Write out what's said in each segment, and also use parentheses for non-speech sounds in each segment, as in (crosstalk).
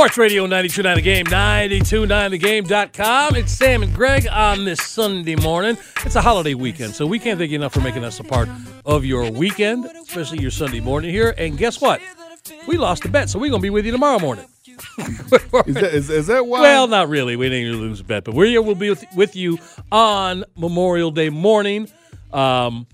Sports Radio 92.9 The Game, 92.9thegame.com. It's Sam and Greg on this Sunday morning. It's a holiday weekend, so we can't thank you enough for making us a part of your weekend, especially your Sunday morning here. And guess what? We lost the bet, so we're going to be with you tomorrow morning. (laughs) Is that, is, is that why? Well, not really. We didn't lose a bet, but we're here. We'll be with, with you on Memorial Day morning. Um,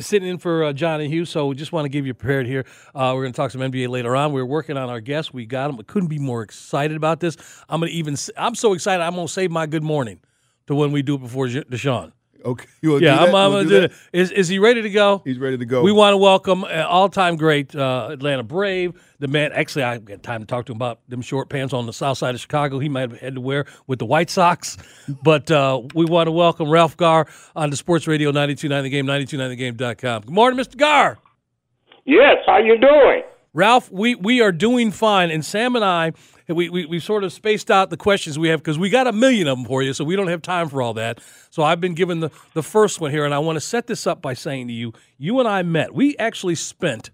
sitting in for uh, John and Hugh, so we just want to give you prepared here. Uh, we're going to talk some NBA later on. We're working on our guests. We got them. We couldn't be more excited about this. I'm going to even. I'm so excited. I'm going to save my good morning to when we do it before Deshaun. Okay. You Yeah, do I'm. I'm going wanna do that? it. Is is he ready to go? He's ready to go. We want to welcome uh, all-time great uh, Atlanta Brave, the man. Actually, I got time to talk to him about them short pants on the south side of Chicago. He might have had to wear with the White Sox, (laughs) but uh, we want to welcome Ralph Garr on the Sports Radio 92.9 The Game, 92.9thegame.com. Good morning, Mr. Garr. Yes, how you doing? Ralph, we, we are doing fine, and Sam and I, we, we, we sort of spaced out the questions we have because we got a million of them for you, so we don't have time for all that. So I've been given the, the first one here, and I want to set this up by saying to you, you and I met. We actually spent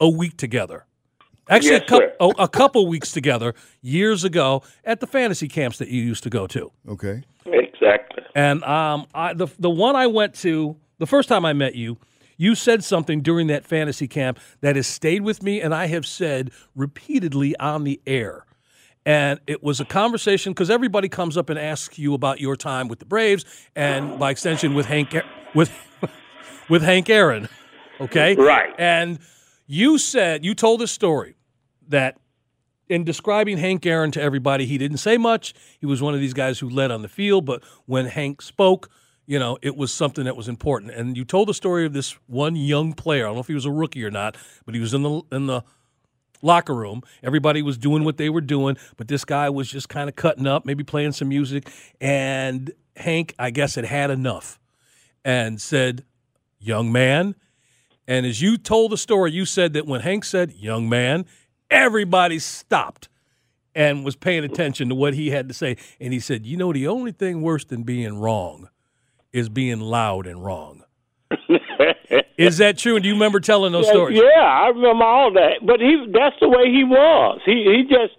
a week together. Actually, Yes, a, couple, sir. a, a couple weeks together years ago at the fantasy camps that you used to go to. Okay. Exactly. And um, I, the the one I went to the first time I met you, you said something during that fantasy camp that has stayed with me, and I have said repeatedly on the air. And it was a conversation because everybody comes up and asks you about your time with the Braves, and by extension with Hank with (laughs) with Hank Aaron. Okay, Right. And you said you told a story that in describing Hank Aaron to everybody, he didn't say much. He was one of these guys who led on the field, but when Hank spoke, you know, it was something that was important. And you told the story of this one young player. I don't know if he was a rookie or not, but he was in the in the locker room. Everybody was doing what they were doing, but this guy was just kind of cutting up, maybe playing some music. And Hank, I guess, had had enough and said, "Young man." And as you told the story, you said that when Hank said, young man, everybody stopped and was paying attention to what he had to say. And he said, you know, the only thing worse than being wrong is being loud and wrong. (laughs) is that true? And do you remember telling those stories? Yeah, I remember all that. But he that's the way he was. He he just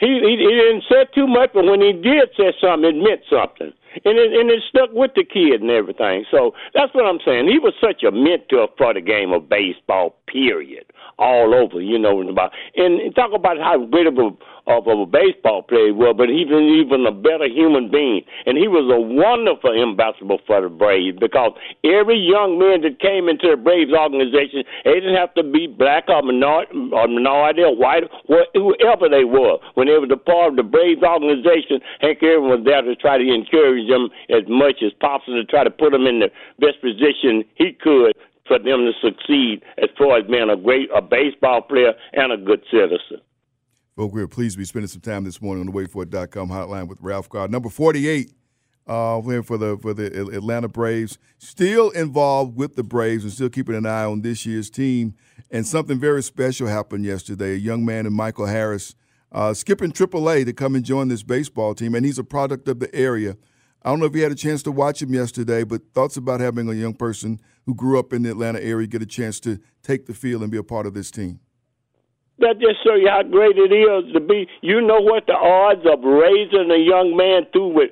he he, he didn't say too much, but when he did say something, it meant something. And it, and it stuck with the kid and everything. So that's what I'm saying. He was such a mentor for the game of baseball, period, all over, you know, and about and talk about how great of a of a baseball player was, but he was even a better human being. And he was a wonderful ambassador for the Braves because every young man that came into the Braves organization, they didn't have to be black or minority or, minority or white, or whoever they were. When they were the part of the Braves organization, Hank Aaron was there to try to encourage them as much as possible to try to put them in the best position he could for them to succeed as far as being a great a baseball player and a good citizen. Folks, we're pleased to be spending some time this morning on the waitfor.com hotline with Ralph Garr. Number 48 uh, for the for the Atlanta Braves. Still involved with the Braves and still keeping an eye on this year's team. And something very special happened yesterday. A young man in Michael Harris uh, skipping AAA to come and join this baseball team, and he's a product of the area. I don't know if you had a chance to watch him yesterday, but thoughts about having a young person who grew up in the Atlanta area get a chance to take the field and be a part of this team. That just show you how great it is to be. You know what the odds of raising a young man through with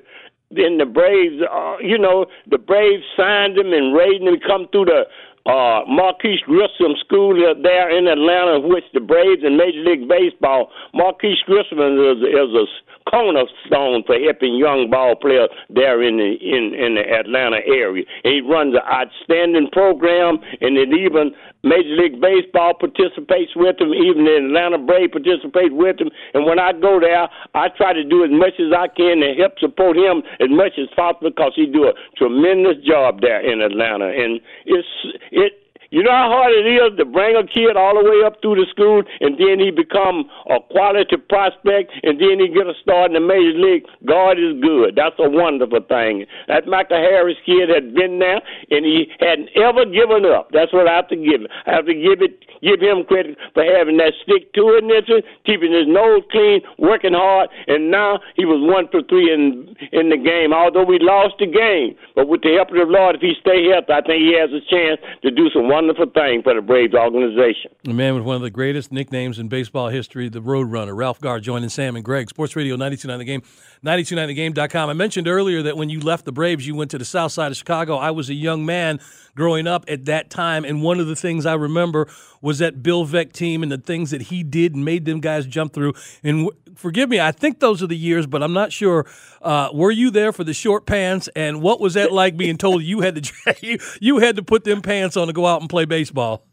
in the Braves, uh, you know, the Braves signed him and raised him come through the uh, Marquise Grissom School there in Atlanta, which the Braves and Major League Baseball. Marquise Grissom is, is a cornerstone for helping young ball players there in the in in the Atlanta area. He runs an outstanding program, and it even Major League Baseball participates with them, Even the Atlanta Braves participate with them. And when I go there, I try to do as much as I can to help support him as much as possible because he do a tremendous job there in Atlanta. And it's it you know how hard it is to bring a kid all the way up through the school and then he become a quality prospect and then he get a start in the major league. God is good. That's a wonderful thing. That Michael Harris kid had been there and he hadn't ever given up. That's what I have to give him. I have to give it give him credit for having that stick to itness, keeping his nose clean, working hard, and now he was one for three in in the game. Although we lost the game, but with the help of the Lord, if he stay healthy, I think he has a chance to do some wonderful thing for the Braves organization. A man with one of the greatest nicknames in baseball history, the Roadrunner, Ralph Garr, joining Sam and Greg. Sports Radio 929 The Game, 929thegame.com. I mentioned earlier that when you left the Braves, you went to the south side of Chicago. I was a young man growing up at that time, and one of the things I remember was that Bill Veeck team and the things that he did and made them guys jump through. And w- forgive me, I think those are the years, but I'm not sure. Uh, were you there for the short pants? And what was that like being told you had to (laughs) you had to put them pants on to go out and play baseball?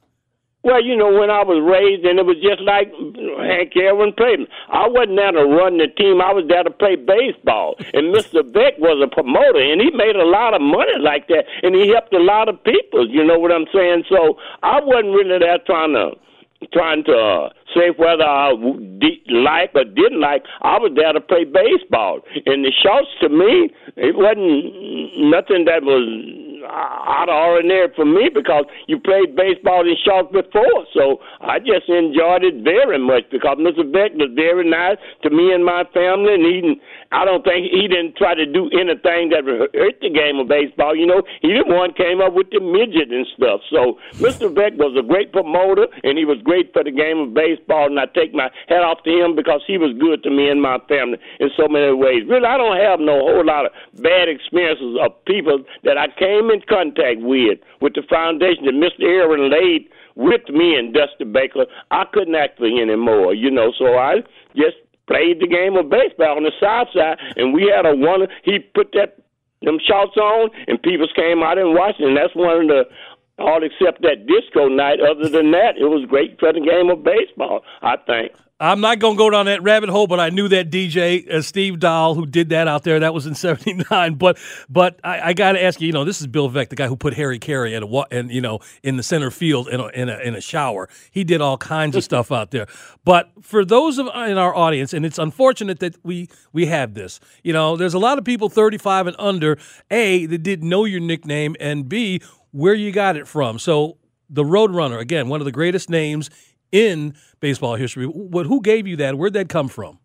Well, you know, when I was raised, and it was just like Hank Aaron played. I wasn't there to run the team. I was there to play baseball. And Mr. Veeck was a promoter, and he made a lot of money like that, and he helped a lot of people. You know what I'm saying? So I wasn't really there trying to trying to uh, say whether I de- like or didn't like. I was there to play baseball, and the shorts to me, it wasn't nothing that was out of ordinary for me because you played baseball in shorts before. So I just enjoyed it very much because Mr. Veeck was very nice to me and my family, and he, I don't think he didn't try to do anything that hurt the game of baseball. You know, he the one came up with the midget and stuff. So Mr. Veeck was a great promoter, and he was great for the game of baseball, and I take my hat off to him because he was good to me and my family in so many ways. Really, I don't have no whole lot of bad experiences of people that I came in contact with, with the foundation that Mr. Aaron laid with me and Dusty Baker. I couldn't ask for any more, you know, so I just played the game of baseball on the south side, and we had a one. He put that them shorts on, and people came out and watched, and that's one of the all except that disco night. Other than that, it was great for the game of baseball. I think. I'm not going to go down that rabbit hole, but I knew that DJ uh, Steve Dahl who did that out there. That was in (laughs) '79. But but I, I got to ask you, you know, this is Bill Veeck, the guy who put Harry Caray in a and you know in the center field in a, in a in a shower. He did all kinds of (laughs) stuff out there. But for those of in our audience, and it's unfortunate that we we have this. You know, there's a lot of people 35 and under. A that didn't know your nickname, and B where you got it from. So the Roadrunner, again, one of the greatest names in baseball history. What, who gave you that? Where'd that come from?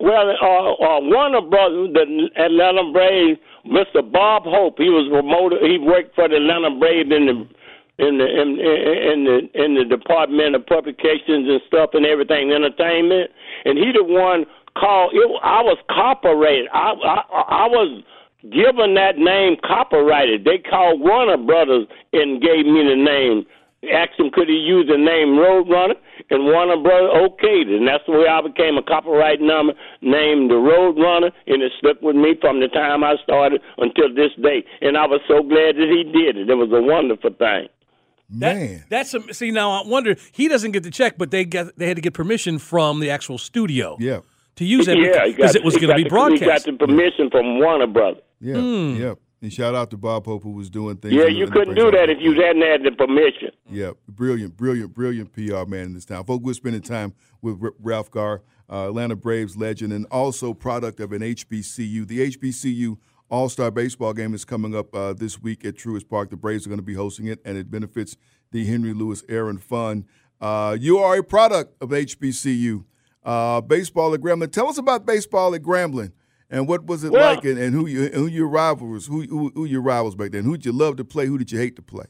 Well, uh, uh, Warner Brothers, the Atlanta Braves, Mr. Bob Hope, he was promoted. He worked for the Atlanta Braves in the in the in, in the in the department of publications and stuff and everything, entertainment, and he the one called. It, I was copyrighted. I, I I was given that name copyrighted. They called Warner Brothers and gave me the name asked him could he use the name Roadrunner, and Warner Brothers okayed it, and that's the way I became a copyright number named the Roadrunner, and it stuck with me from the time I started until this day. And I was so glad that he did it. It was a wonderful thing. Man, that, that's a, see now. I wonder he doesn't get the check, but they got they had to get permission from the actual studio. Yeah. To use it (laughs) yeah, because it was going to be broadcast. He got the permission from Warner Brothers. Yeah. Mm. Yeah. And shout out to Bob Hope who was doing things. Yeah, you couldn't do that if you hadn't had the permission. Yeah, brilliant, brilliant, brilliant PR man in this town. Folks, we're spending time with R- Ralph Garr, uh, Atlanta Braves legend, and also product of an HBCU. The HBCU All Star Baseball Game is coming up uh, this week at Truist Park. The Braves are going to be hosting it, and it benefits the Henry Louis Aaron Fund. Uh, you are a product of HBCU. Uh, baseball at Grambling. Tell us about baseball at Grambling. And what was it well, like? And, and, who you, who your rivals? Who, who, who your rivals back then? Who did you love to play? Who did you hate to play?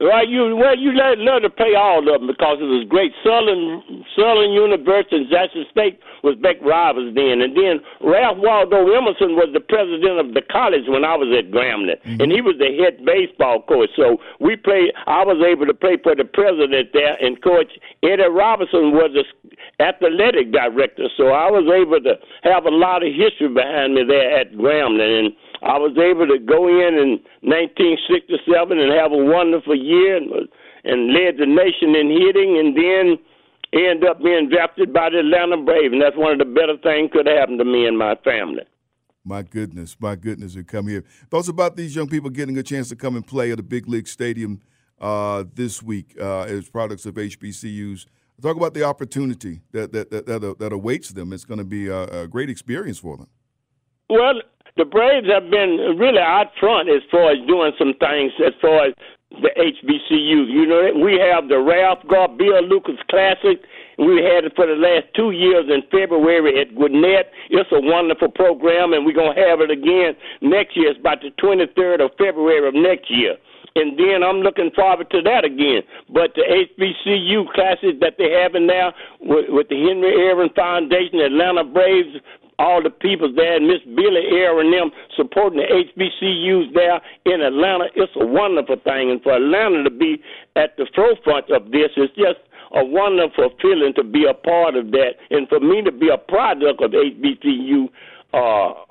Well, you well you let love to play all of them because it was great. Southern Southern University and Jackson State was big rivals then, and then Ralph Waldo Emerson was the president of the college when I was at Grambling, mm-hmm. and he was the head baseball coach. So we played. I was able to play for the president there, and Coach Eddie Robinson was the athletic director. So I was able to have a lot of history behind me there at Grambling, and I was able to go in in 1967 and have a wonderful year and, and led the nation in hitting, and then end up being drafted by the Atlanta Braves, and that's one of the better things could happen to me and my family. My goodness, my goodness, to come here. Thoughts about these young people getting a chance to come and play at a big league stadium uh, this week uh, as products of HBCUs. Talk about the opportunity that that that, that, that awaits them. It's going to be a, a great experience for them. Well, the Braves have been really out front as far as doing some things as far as the HBCU. You know, we have the Ralph Garr Bill Lucas Classic. We had it for the last two years in February at Gwinnett. It's a wonderful program, and we're going to have it again next year. It's about the 23rd of February of next year. And then I'm looking forward to that again. But the HBCU classes that they're having now with, with the Henry Aaron Foundation, Atlanta Braves all the people there, and Miss Billy Air and them supporting the HBCUs there in Atlanta. It's a wonderful thing, and for Atlanta to be at the forefront of this is just a wonderful feeling to be a part of that, and for me to be a product of HBCU uh,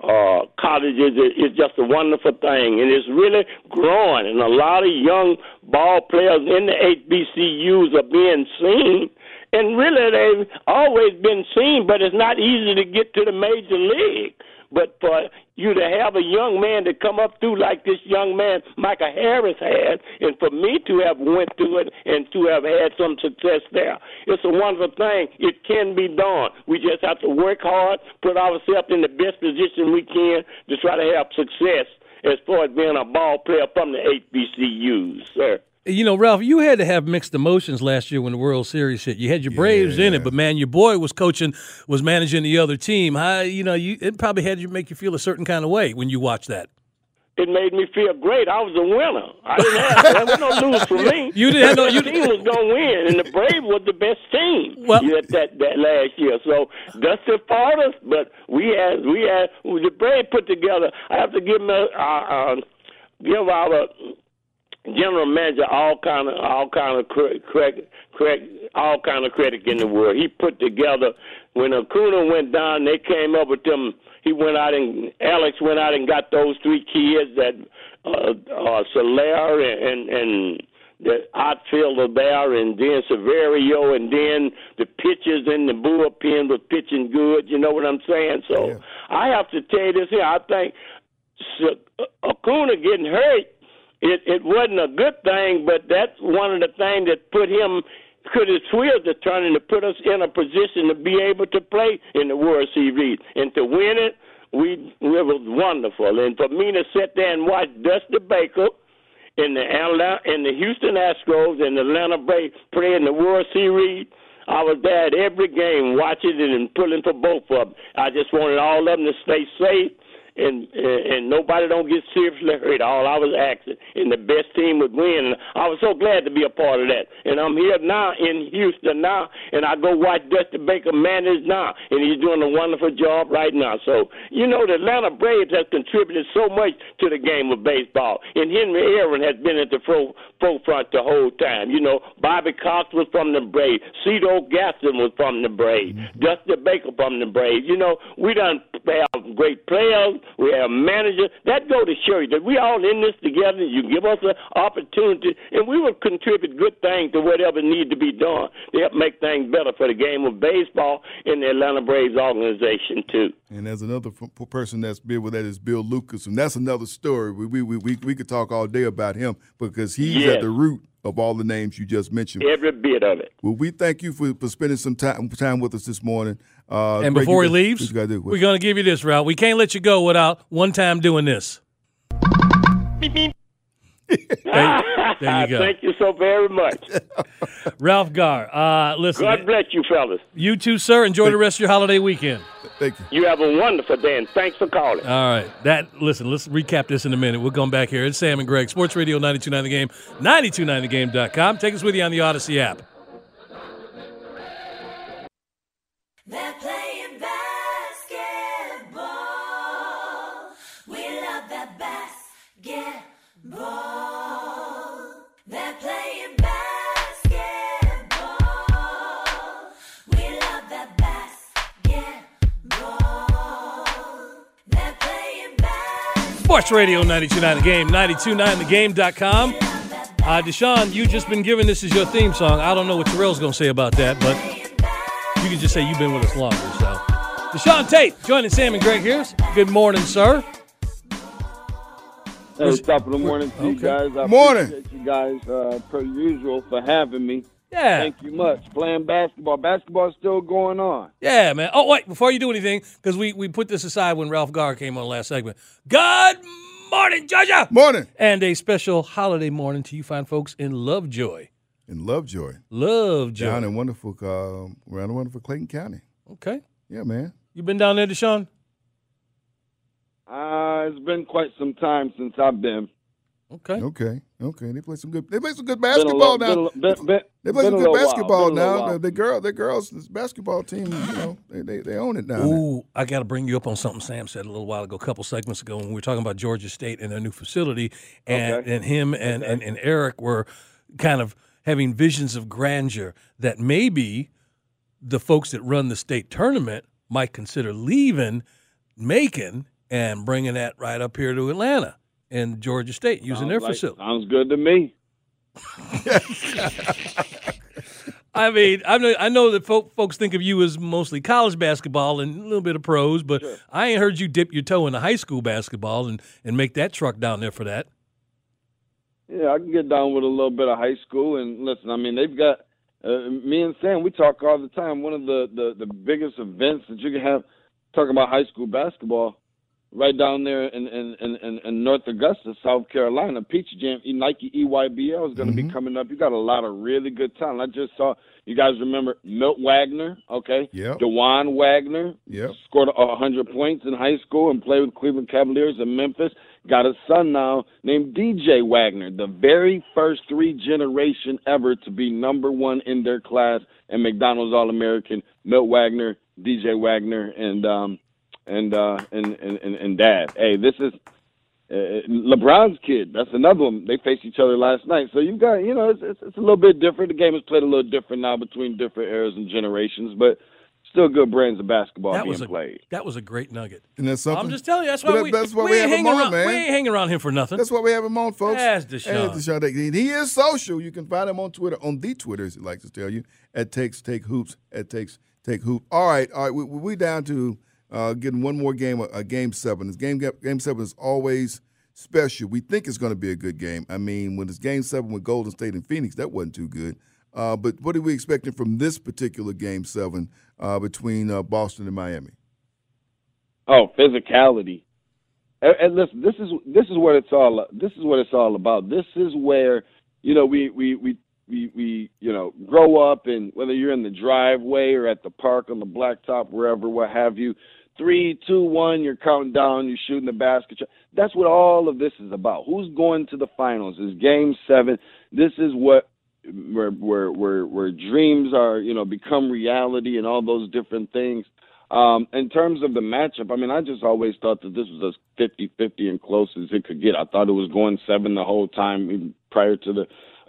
uh, colleges is, just a wonderful thing, and it's really growing. And a lot of young ball players in the HBCUs are being seen and really they've always been seen, but it's not easy to get to the major league. But for you to have a young man to come up through like this young man Michael Harris had, and for me to have went through it and to have had some success there, it's a wonderful thing. It can be done. We just have to work hard, put ourselves in the best position we can to try to have success as far as being a ball player from the HBCUs, sir. You know, Ralph, you had to have mixed emotions last year when the World Series hit. You had your Braves yeah. in it, but man, your boy was coaching, was managing the other team. How you know, you it probably had to make you feel a certain kind of way when you watched that. It made me feel great. I was a winner. I didn't have there was no lose for me. (laughs) You didn't have no. You team was gonna win, and the Braves was the best team well, that, that that last year. So Dusty fought us, but we had we had the Braves put together. I have to give them a, uh, uh, give our general manager all kind of all kind of credit, credit, all kind of credit in the world. He put together when Acuna went down, they came up with them. He went out and Alex went out and got those three kids that uh, uh, Soler and and the outfielder there, and then Severio, and then the pitchers in the bullpen was pitching good. You know what I'm saying? So yeah. I have to tell you this here. I think Acuna getting hurt it it wasn't a good thing, but that's one of the things that put him could his wheels are turning to put us in a position to be able to play in the World Series and to win it. We it was wonderful, and for me to sit there and watch Dusty Baker in the Atlanta, in the Houston Astros and the Atlanta Braves play in the World Series. I was there at every game watching it and pulling for both of them. I just wanted all of them to stay safe and and nobody don't get seriously hurt. All I was asking, and the best team would win. And I was so glad to be a part of that. And I'm here now in Houston now, and I go watch Dusty Baker manage now, and he's doing a wonderful job right now. So you know, the Atlanta Braves has contributed so much to the game of baseball, and Henry Aaron has been at the forefront the whole time. You know, Bobby Cox was from the Braves, Cito Gaston was from the Braves, mm-hmm. Dusty Baker from the Braves. You know, we done have great players we have manager. That go to show you that we all in this together. You give us an opportunity, and we will contribute good things to whatever need to be done to help make things better for the game of baseball in the Atlanta Braves organization too. And there's another f- person that's been with that is Bill Lucas, and that's another story. We we we we could talk all day about him because he's yes. at the root of all the names you just mentioned. Every bit of it. Well, we thank you for, for spending some time time with us this morning. Uh, and before he leaves, we're going to give you this, Ralph. We can't let you go without one time doing this. Beep, (laughs) beep. there, there, you go. Thank you so very much. (laughs) Ralph Garr. Uh, listen. God bless you, fellas. You too, sir. Enjoy the rest of your holiday weekend. Thank you. You have a wonderful day, and thanks for calling. All right. That listen, let's recap this in a minute. We'll come back here. It's Sam and Greg, Sports Radio 929 The Game, 929thegame.com. Take us with you on the Audacy app. They're playing basketball. We love that basketball. They're playing basketball. We love that basketball. They're playing basketball. Sports Radio 929 The Game, 929thegame.com. Uh, Deshaun, you just been given this as your theme song. I don't know what Terrell's going to say about that, but you can just say you've been with us longer. So, Deshaun Tate joining Sam and Greg here. Good morning, sir. Hey, top of the morning to you guys. I Morning. appreciate you guys, uh, per usual, for having me. Yeah. Thank you much. Playing basketball. Basketball's still going on. Yeah, man. Oh, wait, before you do anything, because we, we put this aside when Ralph Garr came on last segment. Good morning, Georgia. Morning. And a special holiday morning to you fine folks in Lovejoy. In Lovejoy. Lovejoy. Down in wonderful, uh, around wonderful Clayton County. okay. Yeah, man. You been down there, Deshaun? Uh, it's been quite some time since I've been. Okay. Okay. Okay. They play some good. They play some good Been a basketball little, now. been, a- been, been, They play some good basketball Been a little now. The, the girl, the girls, this basketball team, you know, they, they, they own it down there. Ooh, I got to bring you up on something Sam said a little while ago, a couple segments ago, when we were talking about Georgia State and their new facility, and, Okay. and him and, and, and Eric were kind of having visions of grandeur that maybe the folks that run the state tournament might consider leaving Macon and bringing that right up here to Atlanta and Georgia State using Sounds their like- facility. Sounds good to me. (laughs) I mean, I know, I know that folk, folks think of you as mostly college basketball and a little bit of pros, but I ain't heard you dip your toe into high school basketball and, and make that truck down there for that. Yeah, I can get down with a little bit of high school. And listen, I mean, they've got uh, me and Sam. We talk all the time. One of the, the the biggest events that you can have talking about high school basketball, right down there in in in, in, North Augusta, South Carolina. Peach Jam, Nike E EYBL is going to be coming up. You got a lot of really good talent. I just saw. You guys remember Milt Wagner? Okay. Yeah. Dajuan Wagner Yeah. scored a 100 points in high school and played with Cleveland Cavaliers in Memphis. Got a son now named DJ Wagner, the very first three generation ever to be number one in their class and McDonald's All American. Milt Wagner, DJ Wagner, and um and uh and and and, and Dad. Hey, this is uh, LeBron's kid. That's another one. They faced each other last night. So you got, you know, it's, it's it's a little bit different. The game is played a little different now between different eras and generations, but still good brands of basketball That being was a played. that was a great nugget. And that's something. I'm just telling you, that's why that- we, that's why we, we ain't have him hanging on, around. man. We ain't hanging around him for nothing. That's why we have him on, folks. That's Hey, Deshaun. Deshaun Tate. He is social. You can find him on Twitter, on the Twitter, as he likes to tell you, at takes take hoops, at takes take hoop. All right, all right. We, we down to uh, getting one more game, a, a game seven. This game game seven is always special. We think it's going to be a good game. I mean, when it's game seven with Golden State and Phoenix, that wasn't too good. Uh, but what are we expecting from this particular game seven uh, between uh, Boston and Miami? Oh, physicality. And, and listen, this is this is what it's all this is what it's all about. This is where you know we we we we, we you know grow up and whether you're in the driveway or at the park on the blacktop wherever what have you three two one you're counting down you're shooting the basket that's what all of this is about who's going to the finals is game seven this is what where where where where dreams are you know become reality and all those different things um, in terms of the matchup, I mean, I just always thought that this was as 50-50 and close as it could get. I thought it was going seven the whole time prior to the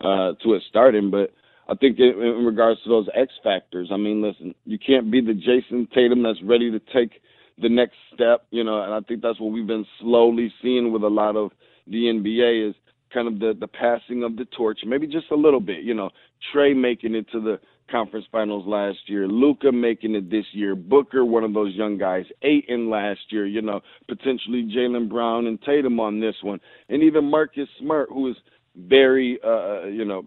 uh, to it starting. But I think in, in regards to those X factors, I mean, listen, you can't be the Jayson Tatum that's ready to take the next step, you know. And I think that's what we've been slowly seeing with a lot of the NBA is kind of the the passing of the torch, maybe just a little bit, you know. Trae making it to the conference finals last year, Luka making it this year, Booker, one of those young guys, eight in last year, you know, potentially Jaylen Brown and Tatum on this one, and even Marcus Smart, who is very, uh, you know,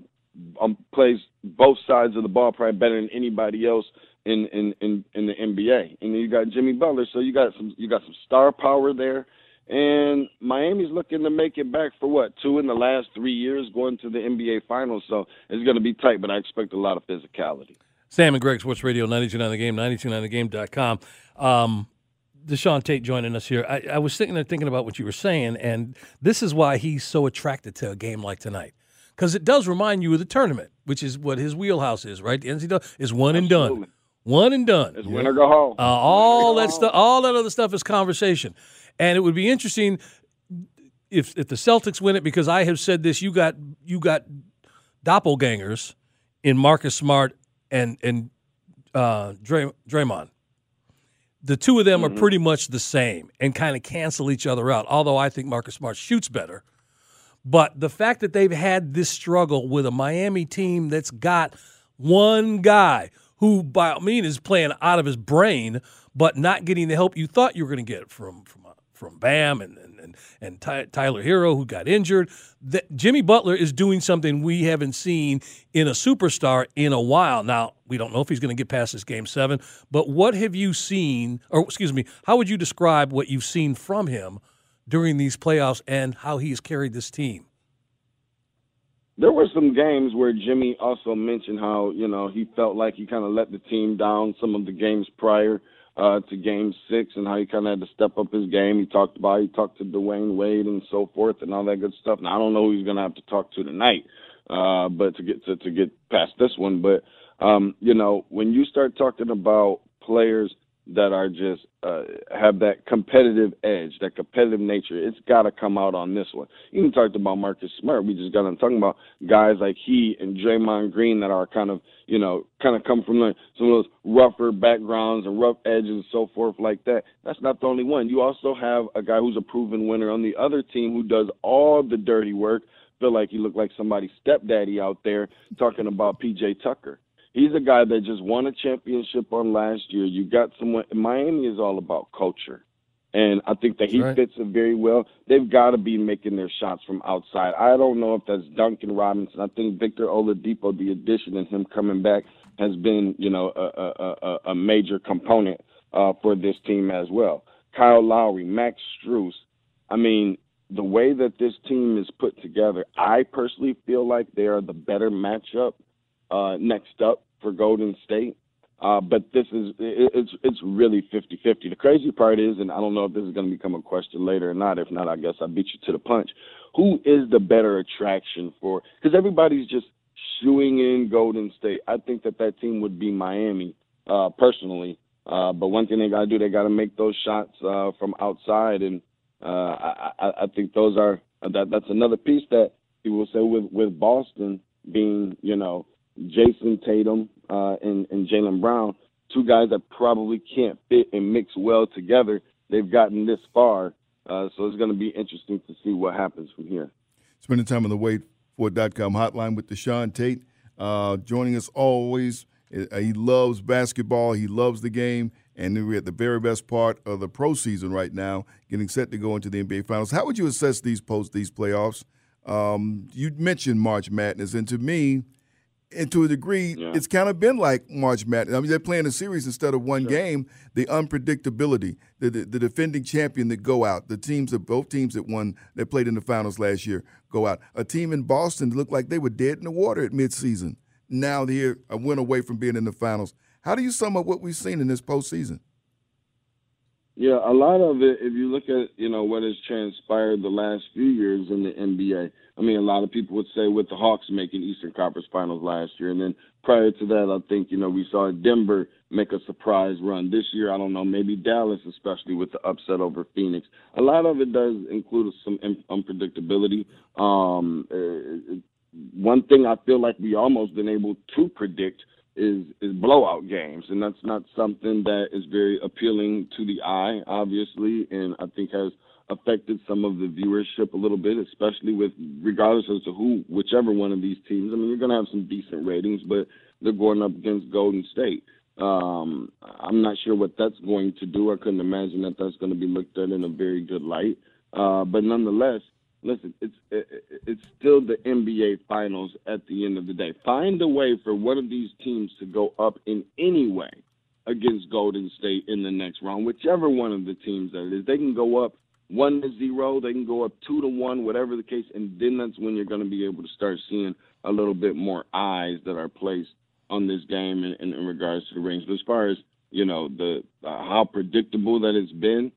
um, plays both sides of the ball probably better than anybody else in in in, in the NBA. And then you got Jimmy Butler, so you got some you got some star power there. And Miami's looking to make it back for what two in the last three years, going to the NBA Finals. So it's going to be tight, but I expect a lot of physicality. Sam and Greg Sports Radio, 929 The Game, 929thegame.com. Um, Deshaun Tate joining us here. I, I was sitting there thinking about what you were saying, and this is why he's so attracted to a game like tonight. Because it does remind you of the tournament, which is what his wheelhouse is, right? The NCAA is one and done. One and done. It's win or go home. Uh, all that stuff, all that other stuff is conversation, and it would be interesting if if the Celtics win it because I have said this. You got you got doppelgangers in Marcus Smart and and uh, Dray, Draymond. The two of them are pretty much the same and kind of cancel each other out. Although I think Marcus Smart shoots better, but the fact that they've had this struggle with a Miami team that's got one guy who, by all means, is playing out of his brain, but not getting the help you thought you were going to get from from from Bam and and and, and Ty, Tyler Herro, who got injured. That Jimmy Butler is doing something we haven't seen in a superstar in a while. Now we don't know if he's going to get past this game seven, but what have you seen, or excuse me, how would you describe what you've seen from him during these playoffs and how he has carried this team? there were some games where Jimmy also mentioned how you know he felt like he kind of let the team down some of the games prior uh, to Game Six, and how he kind of had to step up his game. He talked about he talked to Dwyane Wade and so forth, and all that good stuff. Now I don't know who he's going to have to talk to tonight, uh, but to get to to get past this one, but um, you know when you start talking about players that are just uh, have that competitive edge, that competitive nature. It's got to come out on this one. You even talked about Marcus Smart. We just got on talking about guys like he and Draymond Green that are kind of, you know, kind of come from like some of those rougher backgrounds and rough edges and so forth like that. That's not the only one. You also have a guy who's a proven winner on the other team who does all the dirty work. Feel like he looked like somebody's stepdaddy out there talking about PJ Tucker. He's a guy that just won a championship on last year. You got someone. Miami is all about culture, and I think that he Right. fits it very well. They've got to be making their shots from outside. I don't know if that's Duncan Robinson. I think Victor Oladipo, the addition and him coming back, has been you know a a, a, a major component uh, for this team as well. Kyle Lowry, Max Strus. I mean, the way that this team is put together, I personally feel like they are the better matchup uh, next up for Golden State. Uh, but this is it, it's it's really 50-50. The crazy part is, and I don't know if this is going to become a question later or not. If not, I guess I beat you to the punch. Who is the better attraction for? Because everybody's just shooing in Golden State. I think that that team would be Miami, uh, personally. Uh, but one thing they got to do, they got to make those shots uh, from outside, and uh, I, I, I think those are that that's another piece that people will say with with Boston being, you know, Jayson Tatum uh, and, and Jaylen Brown, two guys that probably can't fit and mix well together. They've gotten this far, uh, so it's going to be interesting to see what happens from here. Spending time on the waitfor.com hotline with Deshaun Tate. Uh, joining us always. Uh, He loves basketball. He loves the game. And we're at the very best part of the pro season right now, getting set to go into the NBA Finals. How would you assess these post these playoffs? Um, you mentioned March Madness, and to me, and to a degree, Yeah. it's kind of been like March Madness. I mean, they're playing a series instead of one game. The unpredictability, the, the the defending champion that go out, the teams that both teams that won that played in the finals last year go out. A team in Boston looked like they were dead in the water at midseason. Now they're a win away from being in the finals. How do you sum up what we've seen in this postseason? Yeah, a lot of it, if you look at, you know, what has transpired the last few years in the NBA, I mean, a lot of people would say with the Hawks making Eastern Conference Finals last year. And then prior to that, I think, you know, we saw Denver make a surprise run. This year, I don't know, maybe Dallas, especially with the upset over Phoenix. A lot of it does include some un- unpredictability. Um, uh, one thing I feel like we almost been able to predict is is blowout games, and that's not something that is very appealing to the eye, obviously, and I think has affected some of the viewership a little bit, especially with regardless as to who, whichever one of these teams. I mean, you're going to have some decent ratings, but they're going up against Golden State. Um, I'm not sure what that's going to do. I couldn't imagine that that's going to be looked at in a very good light. Uh, but nonetheless, listen, it's it, it's still the NBA Finals at the end of the day. Find a way for one of these teams to go up in any way against Golden State in the next round, whichever one of the teams that it is. They can go up one to zero, they can go up two to one, whatever the case, and then that's when you're going to be able to start seeing a little bit more eyes that are placed on this game in, in, in regards to the rings. But as far as you know, the uh, how predictable that it's been,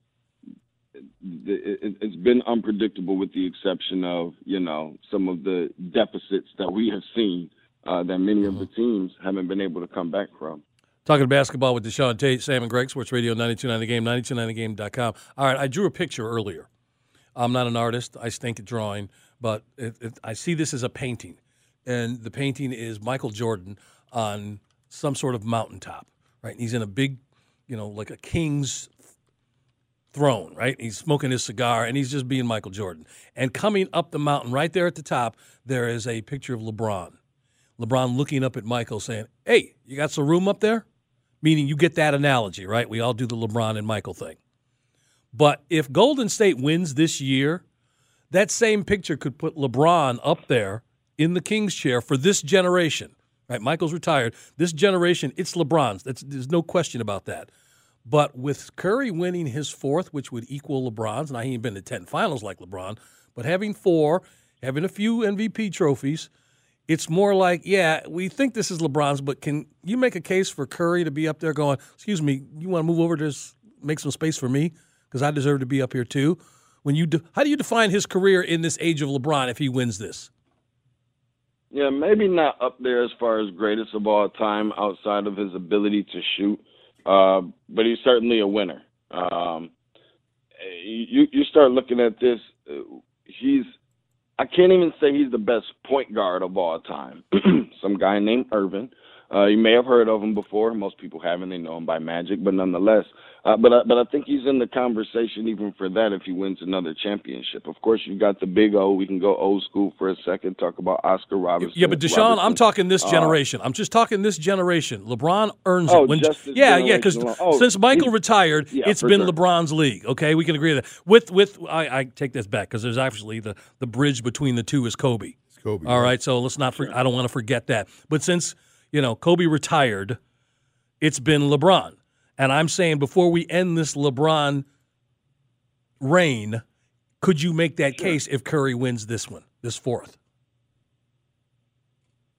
it, it's been unpredictable with the exception of you know some of the deficits that we have seen uh, that many of the teams haven't been able to come back from. Talking basketball with Deshaun Tate, Sam and Greg, Sports Radio 929 The Game, 929thegame.com. All right, I drew a picture earlier. I'm not an artist. I stink at drawing, but it, it, I see this as a painting. And the painting is Michael Jordan on some sort of mountaintop, right? And he's in a big, you know, like a king's throne, right? He's smoking his cigar and he's just being Michael Jordan. And coming up the mountain, right there at the top, there is a picture of LeBron. LeBron looking up at Michael saying, Hey, you got some room up there? Meaning you get that analogy, right? We all do the LeBron and Michael thing. But if Golden State wins this year, that same picture could put LeBron up there in the King's chair for this generation. Right? Michael's retired. This generation, it's LeBron's. That's, there's no question about that. But with Curry winning his fourth, which would equal LeBron's, now he ain't been to 10 finals like LeBron, but having four, having a few MVP trophies, it's more like, yeah, we think this is LeBron's, but can you make a case for Curry to be up there going, excuse me, you want to move over to make some space for me because I deserve to be up here too? When you de- how do you define his career in this age of LeBron if he wins this? Yeah, maybe not up there as far as greatest of all time outside of his ability to shoot, uh, but he's certainly a winner. Um, you you start looking at this, uh, he's I can't even say he's the best point guard of all time. (clears throat) Some guy named Earvin. Uh, you may have heard of him before. Most people haven't. They know him by Magic, but nonetheless, uh, but I, but I think he's in the conversation even for that if he wins another championship. Of course, you got the Big O. We can go old school for a second. Talk about Oscar Robinson. Yeah, but Deshaun, I'm talking this Uh, generation. I'm just talking this generation. LeBron earns Oh, it. When, just yeah, yeah, because. Oh, since Michael he's- retired, yeah, it's for been sure. LeBron's league. Okay, we can agree with that. With with I, I take this back because there's actually the the bridge between the two is Kobe. It's Kobe. All right, so let's not. For, I don't want to forget that. But since you know Kobe retired, it's been LeBron, and I'm saying before we end this LeBron reign, could you make that case if Curry wins this one, this fourth?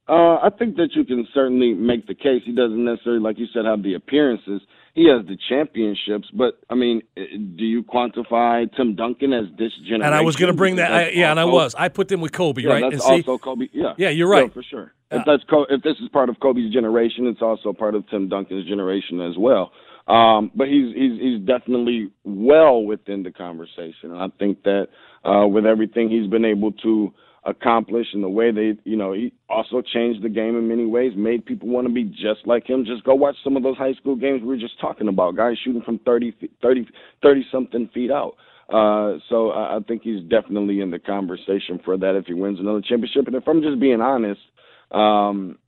Uh, I think that you can certainly make the case. He doesn't necessarily, like you said, have the appearances. He has the championships, but I mean, eh, do you quantify Tim Duncan as this generation? And I was going to bring that. I, yeah, and I was. I put them with Kobe, Yeah, right? that's and see, also Kobe. Yeah, Yeah, you're right. for sure. Uh, if that's if this is part of Kobe's generation, it's also part of Tim Duncan's generation as well. Um, but he's he's he's definitely well within the conversation, and I think that uh, with everything he's been able to accomplish and the way they, you know, he also changed the game in many ways, made people want to be just like him. Just go watch some of those high school games we were just talking about, guys shooting from 30, feet- 30, 30 something feet out. Uh, so I I think he's definitely in the conversation for that if he wins another championship. And if I'm just being honest, um,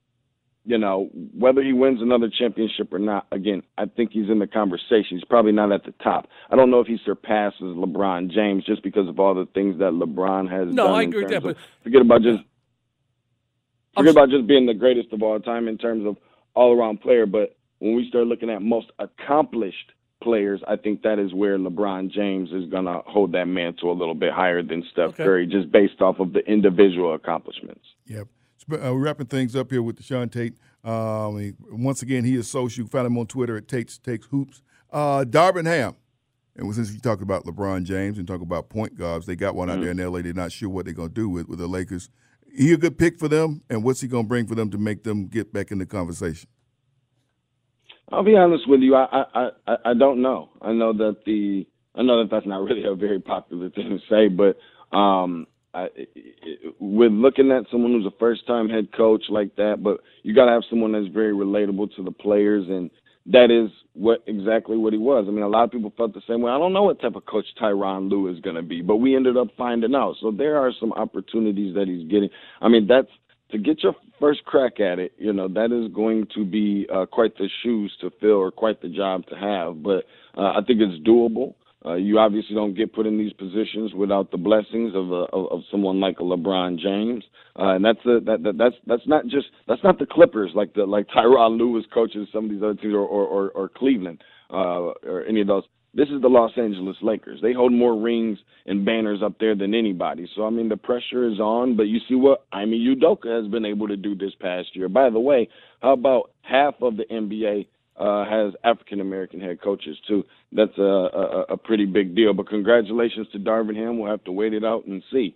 you know, whether he wins another championship or not, again, I think he's in the conversation. He's probably not at the top. I don't know if he surpasses LeBron James just because of all the things that LeBron has No, done. No, I agree with that, of- but- forget about just I'm forget about just being the greatest of all time in terms of all around player, but when we start looking at most accomplished players, I think that is where LeBron James is gonna hold that mantle a little bit higher than Steph Okay. Curry, just based off of the individual accomplishments. Yep. Uh, we're wrapping things up here with Deshaun Tate. Um, he- once again, he is social. You can find him on Twitter at Tate's Takes Hoops. Uh, Darvin Ham. And since you talked about LeBron James and talk about point guards, they got one out there in LA. They're not sure what they're going to do with, with the Lakers. He a good pick for them, and what's he going to bring for them to make them get back in the conversation? I'll be honest with you. I, I, I, I don't know. I know that the I know that that's not really a very popular thing to say, but um, I, with looking at someone who's a first time head coach like that, but you got to have someone that's very relatable to the players, and that is what exactly what he was. I mean, a lot of people felt the same way. I don't know what type of coach Tyronn Lue is going to be, but we ended up finding out. So there are some opportunities that he's getting. I mean, that's to get your first crack at it, you know, that is going to be uh, quite the shoes to fill or quite the job to have. But uh, I think it's doable. Uh, you obviously don't get put in these positions without the blessings of a, of, of someone like a LeBron James, uh, and that's a, that, that that's that's not just that's not the Clippers like the like Tyronn Lue was coaching some of these other teams or or, or, or Cleveland uh, or any of those. this is the Los Angeles Lakers. They hold more rings and banners up there than anybody. So I mean, the pressure is on. But you see what Ime Udoka has been able to do this past year. By the way, how about half of the NBA uh, has African American head coaches too? That's a, a a pretty big deal. But congratulations to Darvin Ham. We'll have to wait it out and see.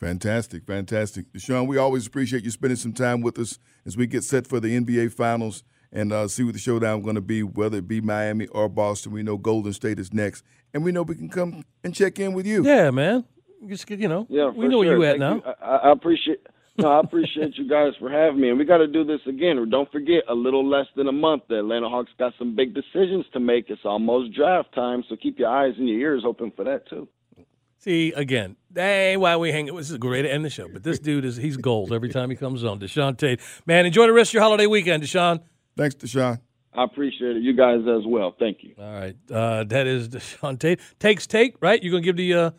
Fantastic, fantastic. Deshaun, we always appreciate you spending some time with us as we get set for the NBA Finals and uh, see what the showdown is going to be, whether it be Miami or Boston. We know Golden State is next, and we know we can come and check in with you. Yeah, man. Just you know, Yeah, we for know where sure. you at Thank now. I, I appreciate. No, I appreciate you guys for having me, and we got to do this again. Don't forget, a little less than a month, the Atlanta Hawks got some big decisions to make. It's almost draft time, so keep your eyes and your ears open for that too. See, again, hey, why we hang? This is a great to end the show, but this dude is he's gold every time he comes on. Deshaun Tate, man, enjoy the rest of your holiday weekend, Deshaun. Thanks, Deshaun. I appreciate it. You guys as well. Thank you. All right, uh, that is Deshaun Tate. Takes take, right? You're gonna give the uh,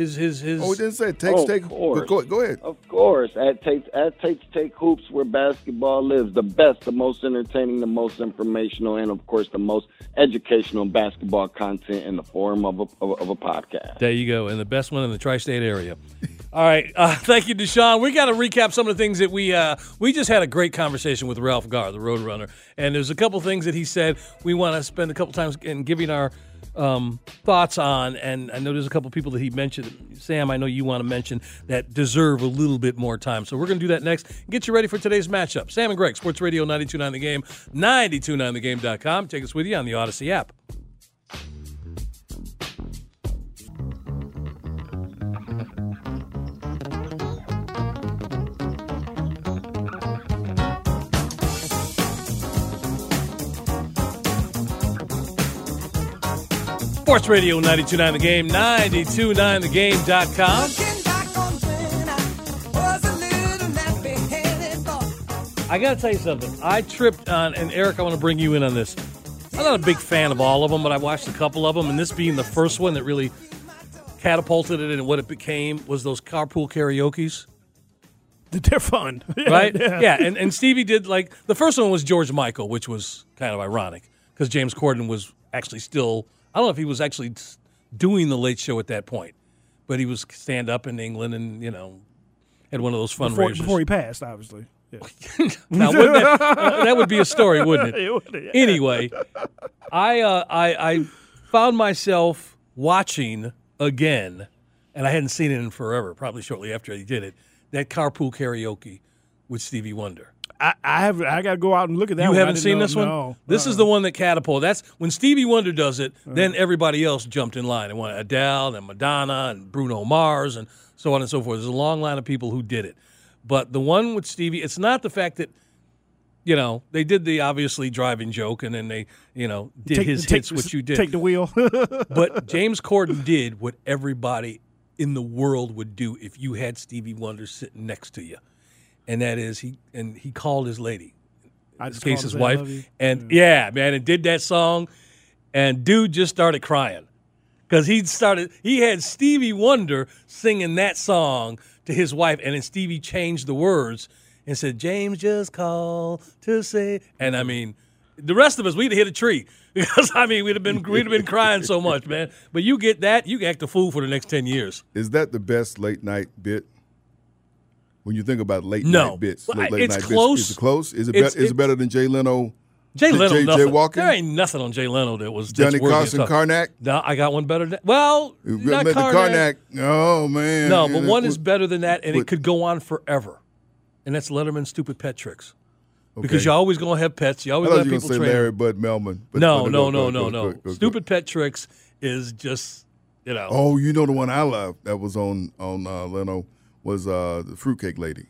his his his. Oh, we didn't say take, Oh, take. of Go, course. go, go ahead. Of course, at Tate's, at Tate's Take Hoops, where basketball lives, the best, the most entertaining, the most informational, and of course, the most educational basketball content in the form of a, of, a- of a podcast. There you go, and the best one in the tri-state area. All right, uh, thank you, Deshaun. We got to recap some of the things that we uh, we just had a great conversation with Ralph Garr, the Roadrunner, and there's a couple things that he said we want to spend a couple times in giving our um, thoughts on. And I know there's a couple people that he mentioned. Sam, I know you want to mention that deserve a little bit more time, so we're going to do that next. Get you ready for today's matchup. Sam and Greg, Sports Radio 92.9 The Game, 92.9thegame.com. Take us with you on the Audacy app. Sports Radio 92.9 The Game, 92.9thegame.com. I got to tell you something. I tripped on, and Eric, I want to bring you in on this. I'm not a big fan of all of them, but I watched a couple of them, and this being the first one that really catapulted it and what it became was those carpool karaoke's, (laughs) They're fun, (laughs) right? yeah, and, and Stevie did like the first one was George Michael, which was kind of ironic because James Corden was actually still, I don't know if he was actually doing the late show at that point, but he was stand up in England and, you know, had one of those Before, fundraisers. before he passed, obviously. Yeah. (laughs) Now, that, that would be a story, (laughs) wouldn't it? It would, yeah. Anyway, I, uh, I I found myself watching again, and I hadn't seen it in forever. Probably shortly after he did it. That carpool karaoke with Stevie Wonder. I, I have. I got to go out and look at that. you one. Haven't seen know- this one? No. This is Uh-uh. the one that catapulted. That's when Stevie Wonder does it. Uh-huh. Then everybody else jumped in line. And one Adele and Madonna and Bruno Mars and so on and so forth. There's a long line of people who did it. But the one with Stevie, it's not the fact that you know they did the obviously driving joke and then they you know did Take- his take- hits, which you did. Take the wheel. (laughs) but James Corden did what everybody in the world would do if you had Stevie Wonder sitting next to you, and that is he and he called his lady I in just this case his to say I love wife, you. and yeah, man, and did that song, and dude just started crying because he started. He had Stevie Wonder singing that song to his wife, and then Stevie changed the words and said, "James just called to say," and I mean, the rest of us we'd have hit a tree (laughs) because I mean we'd have been we'd have been crying so much, man. But you get that, you act a fool for the next ten years. Is that the best late night bit? When you think about late No. night bits, late, late it's night close. bits, is it close? Is it, It's- be- is it- better than Jay Leno? Jay Jay- Leno, Jay nothing. Walken? There ain't nothing on Jay Leno that was Johnny that's worthy of Carson Karnak? No, I got one better than well, You not Karnak. Karnak. Oh man. No, but And one is better than that, and but- it could go on forever. And that's Letterman's stupid pet tricks. Because you're always going to have pets. You always thought let you people to train. Larry Bud Melman. But, no, no, no, no, no. Stupid pet tricks is just, you know. Oh, you know the one I love that was on on uh, Leno was uh, the fruitcake lady.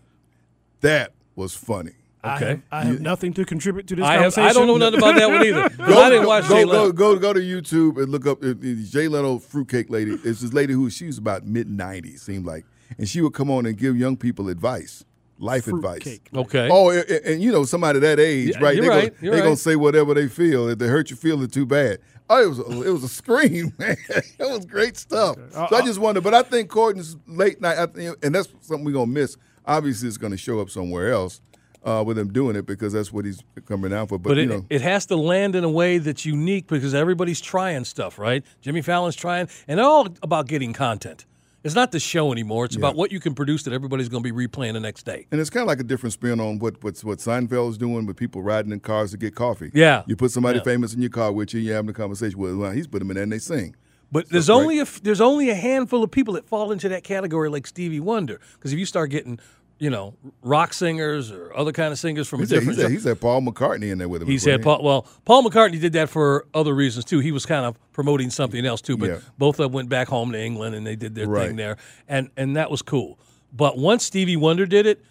That was funny. I Okay. have, I have nothing to contribute to this I have. conversation. I don't know nothing about that one either. 'Cause I didn't watch go, Jay go, Leno. go, go to YouTube and look up uh, Jay Leno fruitcake lady. It's this lady who she was about mid nineties, seemed like, and she would come on and give young people advice, life advice. Fruitcake. Okay. Oh, and, and, you know somebody that age, Yeah, right? you're they right, Gonna, you're they right. gonna say whatever they feel. If they hurt your feeling too bad. Oh, it was a, it was a scream, (laughs) man. it was great stuff. Uh, So I just wonder, but I think Corden's late night, I think, and that's something we're gonna miss. Obviously, it's gonna show up somewhere else. uh, with him doing it because that's what he's coming out for. But, But you it, know, it has to land in a way that's unique because everybody's trying stuff, right? Jimmy Fallon's trying, and all about getting content. It's not the show anymore. It's about what you can produce that everybody's going to be replaying the next day. and it's kind of like a different spin on what what's, what Seinfeld's doing with people riding in cars to get coffee. Yeah. you put somebody Yeah. famous in your car with you, you're having a conversation with. Well, he's put them in there and they sing. But there's right. only a there's only a handful of people that fall into that category, like Stevie Wonder. Because if you start getting, you know, rock singers or other kind of singers from a He's had, different, he's, genre- he's had Paul McCartney in there with him. He's had Paul. Well, Paul McCartney did that for other reasons too. He was kind of promoting something else too. But Yeah. both of them went back home to England and they did their Right. thing there, and and that was cool. But once Stevie Wonder did it,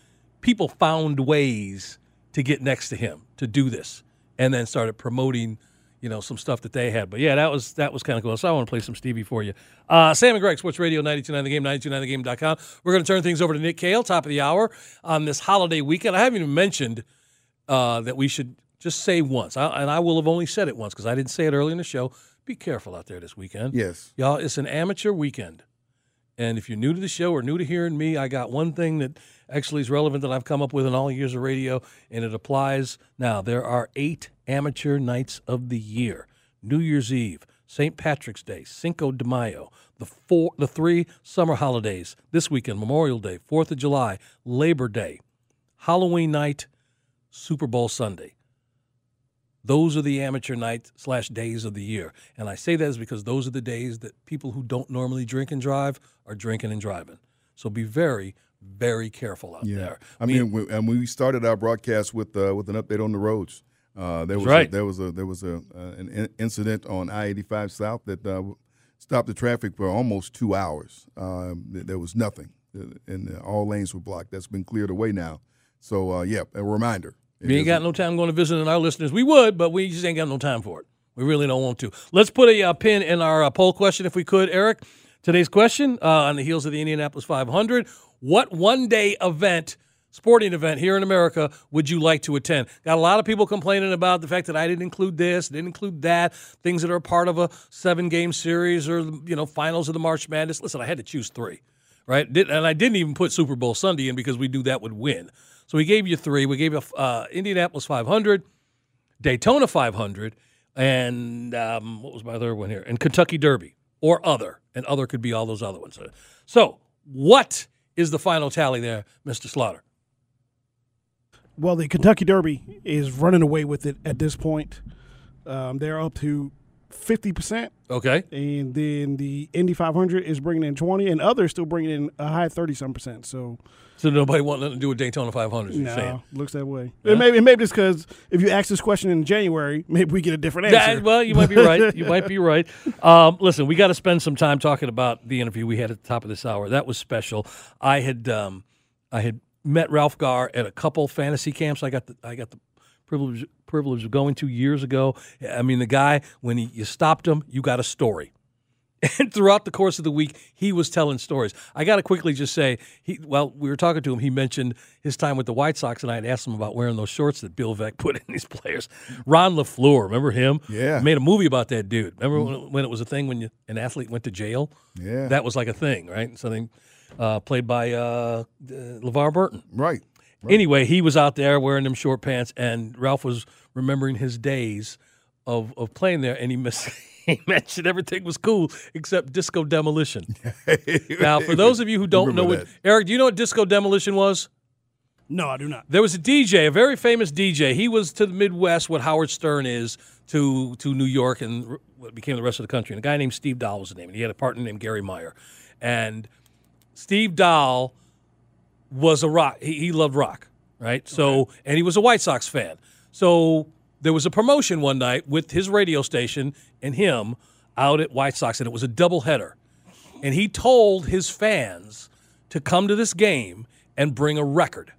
people found ways to get next to him to do this, and then started promoting. You know some stuff that they had, but yeah, that was that was kind of cool. So I want to play some Stevie for you. Uh, Sam and Greg, Sports Radio 929 The Game, 929thegame.com. We're going to turn things over to Nick Kale, top of the hour on this holiday weekend. I haven't even mentioned uh, that we should just say once, I, and I will have only said it once because I didn't say it early in the show. Be careful out there this weekend. Yes. Y'all, it's an amateur weekend. And if you're new to the show or new to hearing me, I got one thing that actually is relevant that I've come up with in all years of radio, and it applies now. There are eight amateur nights of the year New Year's Eve, St. Patrick's Day, Cinco de Mayo, the, four, the three summer holidays this weekend Memorial Day, 4th of July, Labor Day, Halloween night, Super Bowl Sunday. Those are the amateur night slash days of the year. And I say that is because those are the days that people who don't normally drink and drive are drinking and driving. So be very, very careful out there. I mean, we, and we started our broadcast with uh, with an update on the roads. Uh, there was right. a, there was a there was a uh, an in- incident on I eighty five South that uh, stopped the traffic for almost two hours. Um, th- there was nothing, uh, and all lanes were blocked. That's been cleared away now. So uh, yeah, a reminder. We ain't got no time going to visit our listeners. We would, but we just ain't got no time for it. We really don't want to. Let's put a uh, pin in our uh, poll question if we could, Eric. Today's question uh, on the heels of the Indianapolis 500 What one day event, sporting event here in America, would you like to attend? Got a lot of people complaining about the fact that I didn't include this, didn't include that, things that are part of a seven game series or, you know, finals of the March Madness. Listen, I had to choose three, right? And I didn't even put Super Bowl Sunday in because we knew that would win. So we gave you three. We gave you uh, Indianapolis 500, Daytona 500, and um, what was my other one here? And Kentucky Derby or other. And other could be all those other ones. So, what is the final tally there, Mr. Slaughter? Well, the Kentucky Derby is running away with it at this point. Um, they're up to fifty percent, Okay. and then the Indy 500 is bringing in twenty, and others still bringing in a high thirty some percent. So So nobody want nothing to do with Daytona 500, you're no, saying? looks that way. And maybe maybe it's because if you ask this question in January, maybe we get a different answer. Yeah, well, you might be right. You might be (laughs) right. Um, listen, we got to spend some time talking about the interview we had at the top of this hour. That was special. I had um, I had met Ralph Garr at a couple fantasy camps. I got the I got the privilege privilege of going to years ago. I mean, the guy when he, you stopped him, you got a story. (laughs) And throughout the course of the week, he was telling stories. I got to quickly just say, he well, we were talking to him. He mentioned his time with the White Sox, and I had asked him about wearing those shorts that Bill Veeck (laughs) put in these players. Ron LeFlore, remember him? Yeah. made a movie about that dude. Remember when, when it was a thing when you, an athlete went to jail? Yeah. that was like a thing, right? Something uh, played by uh, uh, LeVar Burton. right. Anyway, he was out there wearing them short pants, and Ralph was remembering his days of, of playing there, and he, mis- (laughs) he mentioned everything was cool except disco demolition. (laughs) now, for those of you who don't know what that. Eric, do you know what disco demolition was? no, I do not. There was a DJ, a very famous DJ. He was to the Midwest what Howard Stern is to to New York and what became the rest of the country. And a guy named Steve Dahl was his name, and he had a partner named Garry Meier. And Steve Dahl was a rock. He, he loved rock, right? So, and he was a White Sox fan. So there was a promotion one night with his radio station and him out at White Sox, and it was a doubleheader. And he told his fans to come to this game and bring a record.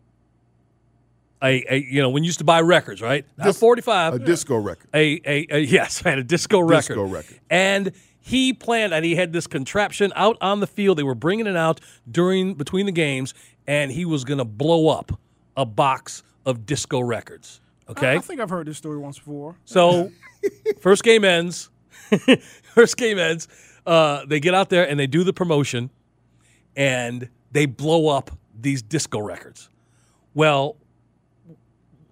A, a you know when you used to buy records, right? Dis- forty five. A disco record. A, a, a (laughs) yes, had a disco record. Disco record. And he planned, and he had this contraption out on the field. They were bringing it out during between the games, and he was going to blow up a box of disco records. Okay, I, I think I've heard this story once before. so (laughs) first game ends. (laughs) first game ends. Uh, they get out there and they do the promotion, and they blow up these disco records. Well,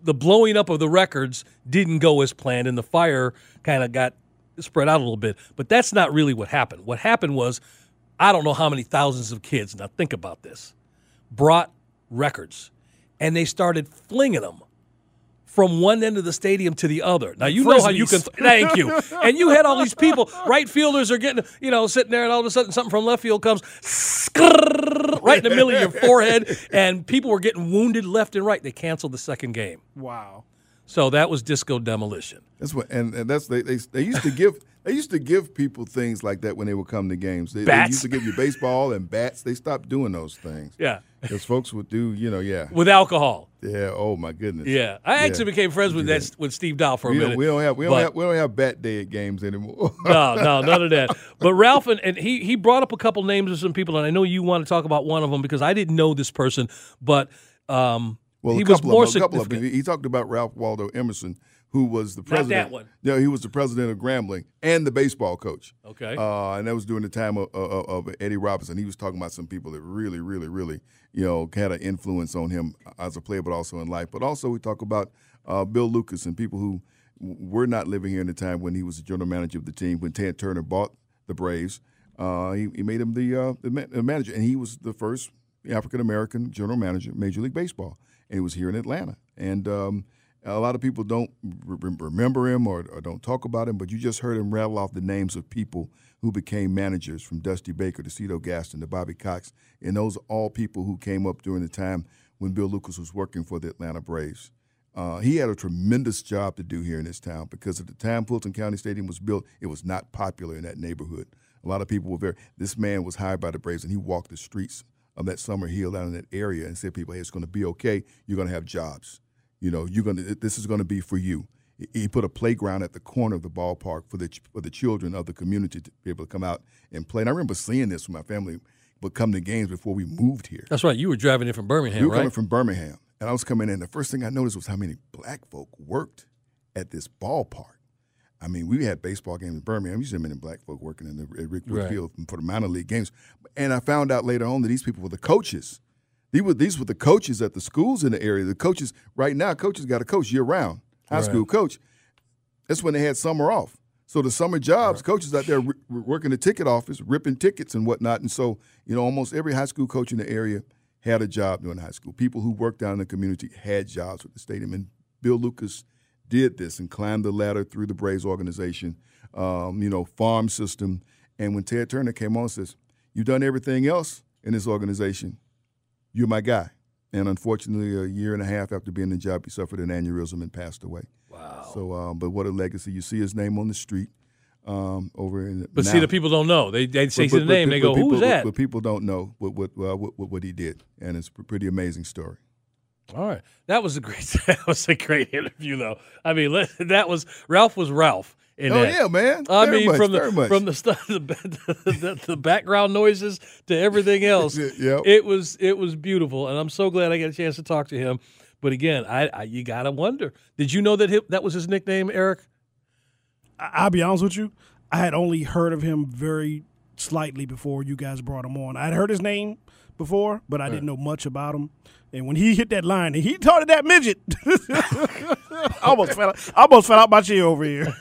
the blowing up of the records didn't go as planned, and the fire kind of got spread out a little bit. But that's not really what happened. What happened was, I don't know how many thousands of kids. Now think about this. Brought records, and they started flinging them from one end of the stadium to the other. Now you know how you can. Frisbees. Thank you. (laughs) And you had all these people. Right fielders are getting, you know, sitting there, and all of a sudden something from left field comes right in the middle of your (laughs) forehead, and people were getting wounded left and right. They canceled the second game. Wow. So that was disco demolition. That's what, and, and that's they, they they used to give (laughs) they used to give people things like that when they would come to games. They, they used to give you baseball and bats. They stopped doing those things. Yeah. Because folks would do, you know, yeah, With alcohol. yeah. Oh my goodness. Yeah. I actually became friends with that with Steve Dahl for a We minute. don't, we don't have we don't have we don't have bat day at games anymore. (laughs) no, no, none of that. (laughs) But Ralph and, and he he brought up a couple names of some people, and I know you want to talk about one of them because I didn't know this person, but um, Well, he a was more of couple of. He talked about Ralph Waldo Emerson, who was the Not president. that one. No, he was the president of Grambling and the baseball coach. Okay. Uh, and that was during the time of, of, of Eddie Robinson. He was talking about some people that really, really, really, you know, had an influence on him as a player, but also in life. But also we talk about uh, Bill Lucas and people who were not living here in the time when he was the general manager of the team. When Ted Turner bought the Braves, uh, he, he made him the, uh, the manager, and he was the first African American general manager, Major League Baseball, and he was here in Atlanta. And um, a lot of people don't re- remember him or, or don't talk about him, but you just heard him rattle off the names of people who became managers from Dusty Baker to Cito Gaston to Bobby Cox. And those are all people who came up during the time when Bill Lucas was working for the Atlanta Braves. Uh, he had a tremendous job to do here in this town because at the time Fulton County Stadium was built, it was not popular in that neighborhood. A lot of people were very. This man was hired by the Braves, and he walked the streets of that Summerhill down in that area and said, "People, hey, it's going to be okay. You're going to have jobs. You know, you're to. This is going to be for you." He- put a playground at the corner of the ballpark for the for the children of the community to be able to come out and play. And I remember seeing this when my family would come to games before we moved here. That's right. You were driving in from Birmingham, We were right? coming from Birmingham, and I was coming in. The first thing I noticed was how many black folk worked at this ballpark. I mean, we had baseball games in Birmingham. You see many black folk working in the at Rickwood Right. Field for the minor league games. And I found out later on that these people were the coaches. These were these were the coaches at the schools in the area. The coaches right now, coaches got a coach year round, high Right. school coach. That's when they had summer off. So the summer jobs, coaches out there r- working the ticket office, ripping tickets and whatnot. And so, you know, almost every high school coach in the area had a job during high school. People who worked down in the community had jobs with the stadium. And Bill Lucas did this and climbed the ladder through the Braves organization, um, you know, farm system. And when Ted Turner came on and says, You've done everything else in this organization, you're my guy. And unfortunately, a year and a half after being in the job, he suffered an aneurysm and passed away. Wow. So, um, but what a legacy. You see his name on the street um, over in but see, the people don't know. They they say But- but- the but name. pe- They go, people, "Who's that?" But people don't know what what, uh, what what what he did, and it's a pretty amazing story. All right, that was a great. (laughs) That was a great interview, though. I mean, that was Ralph was Ralph. In Oh that. yeah, man. I Very mean, much, from the much. from the stuff, (laughs) the, the, the background noises to everything else, (laughs) Yep. it was it was beautiful, and I'm so glad I got a chance to talk to him. But again, I, I you gotta wonder. Did you know that hi that was his nickname, Eric? I- I'll be honest with you. I had only heard of him very slightly before you guys brought him on. I'd heard his name before, but I didn't know much about him. And when he hit that line and he tarted that midget, (laughs) I almost fell. I almost fell out my chair over here.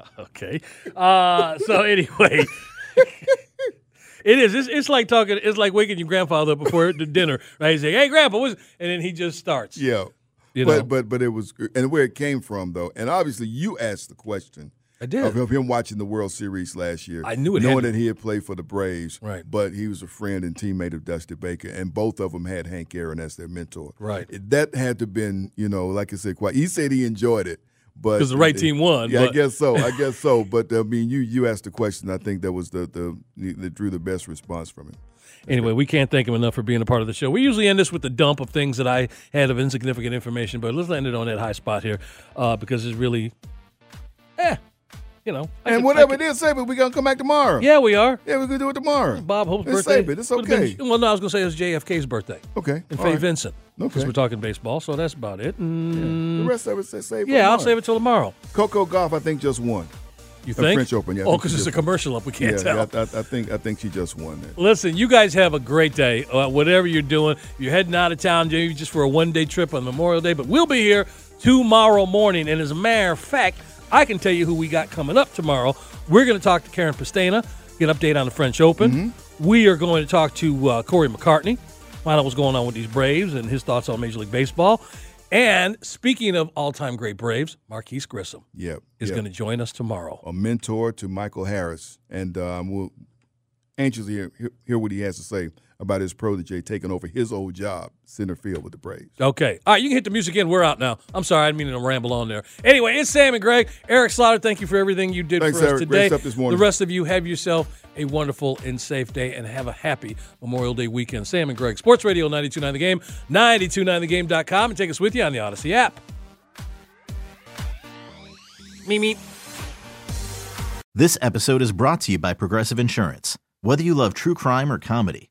(laughs) Okay. Uh, so (laughs) anyway. (laughs) It is. It's, it's like talking. It's like waking your grandfather up before the dinner, right? He's like, "Hey, Grandpa," what's-" and then he just starts. yeah. You but know. but but it was and where it came from though, and obviously you asked the question. I did. Of, him watching the World Series last year. I knew it knowing that he had played for the Braves. Right. But he was a friend and teammate of Dusty Baker, and both of them had Hank Aaron as their mentor. Right. That had to been, you know, like I said, quite. He said he enjoyed it, but 'Cause the right team won, Yeah, I guess so. I (laughs) guess so. But I mean, you you asked the question. I think that was the the that drew the best response from him. Anyway, we can't thank him enough for being a part of the show. We usually end this with the dump of things that I had of insignificant information, but let's end it on that high spot here uh, because it's really, you know. I And could- whatever it is, say, but we're gonna come back tomorrow. yeah, we are. Yeah, we're gonna do it tomorrow. Bob Hope's Let's birthday. save it. It's would've been- okay. well, no, I was going to say it was JFK's birthday. Okay. And all Fay right. Vincent. Because Okay. we're talking baseball, so that's about it. Mm, The rest of it, say save. yeah, I'll save it till tomorrow. Coco Gauff, I think, just won. You think? French Open, yeah, I Oh, because it's a commercial up. We can't yeah, tell. yeah, I, I think I think she just won it. Listen, you guys have a great day. Uh, whatever you're doing, you're heading out of town, maybe just for a one day trip on Memorial Day, but we'll be here tomorrow morning. And as a matter of fact, I can tell you who we got coming up tomorrow. We're going to talk to Karen Pastena, get an update on the French Open. Mm-hmm. We are going to talk to uh, Corey McCartney, find out what's going on with these Braves and his thoughts on Major League Baseball. And speaking of all time great Braves, Marquis Grissom Yep, is yep. going to join us tomorrow. a mentor to Michael Harris, and um, we'll anxiously hear, hear what he has to say about his protege taking over his old job, center field with the Braves. Okay. All right, you can hit the music in. We're out now. I'm sorry, I didn't mean to ramble on there. Anyway, it's Sam and Greg. Eric Slaughter, thank you for everything you did Thanks, for us Eric. Great today. stuff this morning. The rest of you, have yourself a wonderful and safe day and have a happy Memorial Day weekend. Sam and Greg, Sports Radio 929 The Game, 929thegame.com, and take us with you on the Audacy app. Mimi. This episode is brought to you by Progressive Insurance. Whether you love true crime or comedy,